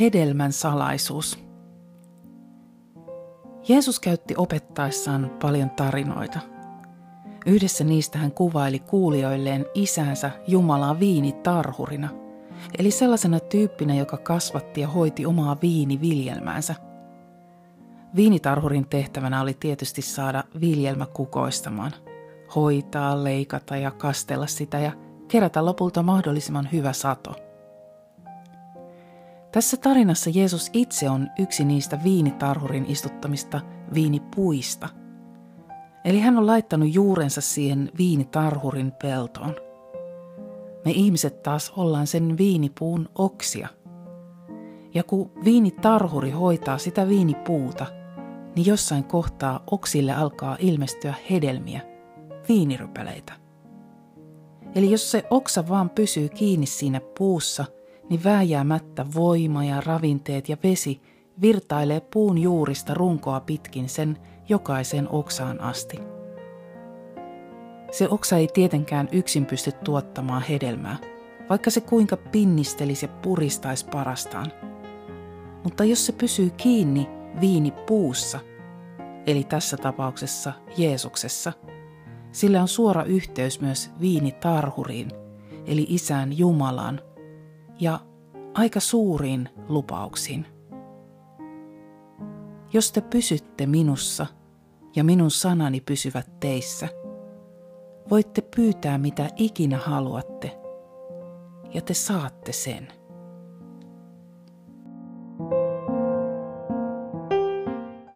Hedelmän salaisuus. Jeesus käytti opettaessaan paljon tarinoita. Yhdessä niistä hän kuvaili kuulijoilleen isänsä Jumalaa viinitarhurina, eli sellaisena tyyppinä, joka kasvatti ja hoiti omaa viiniviljelmäänsä. Viinitarhurin tehtävänä oli tietysti saada viljelmä kukoistamaan, hoitaa, leikata ja kastella sitä ja kerätä lopulta mahdollisimman hyvä sato – tässä tarinassa Jeesus itse on yksi niistä viinitarhurin istuttamista viinipuista. Eli hän on laittanut juurensa siihen viinitarhurin peltoon. Me ihmiset taas ollaan sen viinipuun oksia. Ja kun viinitarhuri hoitaa sitä viinipuuta, niin jossain kohtaa oksille alkaa ilmestyä hedelmiä, viinirypäleitä. Eli jos se oksa vaan pysyy kiinni siinä puussa – niin vääjäämättä voima ja ravinteet ja vesi virtailee puun juurista runkoa pitkin sen jokaiseen oksaan asti. Se oksa ei tietenkään yksin pysty tuottamaan hedelmää, vaikka se kuinka pinnistelisi ja puristaisi parastaan. Mutta jos se pysyy kiinni viini puussa, eli tässä tapauksessa Jeesuksessa, sillä on suora yhteys myös viinitarhuriin, eli isään Jumalaan, ja aika suuriin lupauksiin. Jos te pysytte minussa ja minun sanani pysyvät teissä, voitte pyytää mitä ikinä haluatte, ja te saatte sen.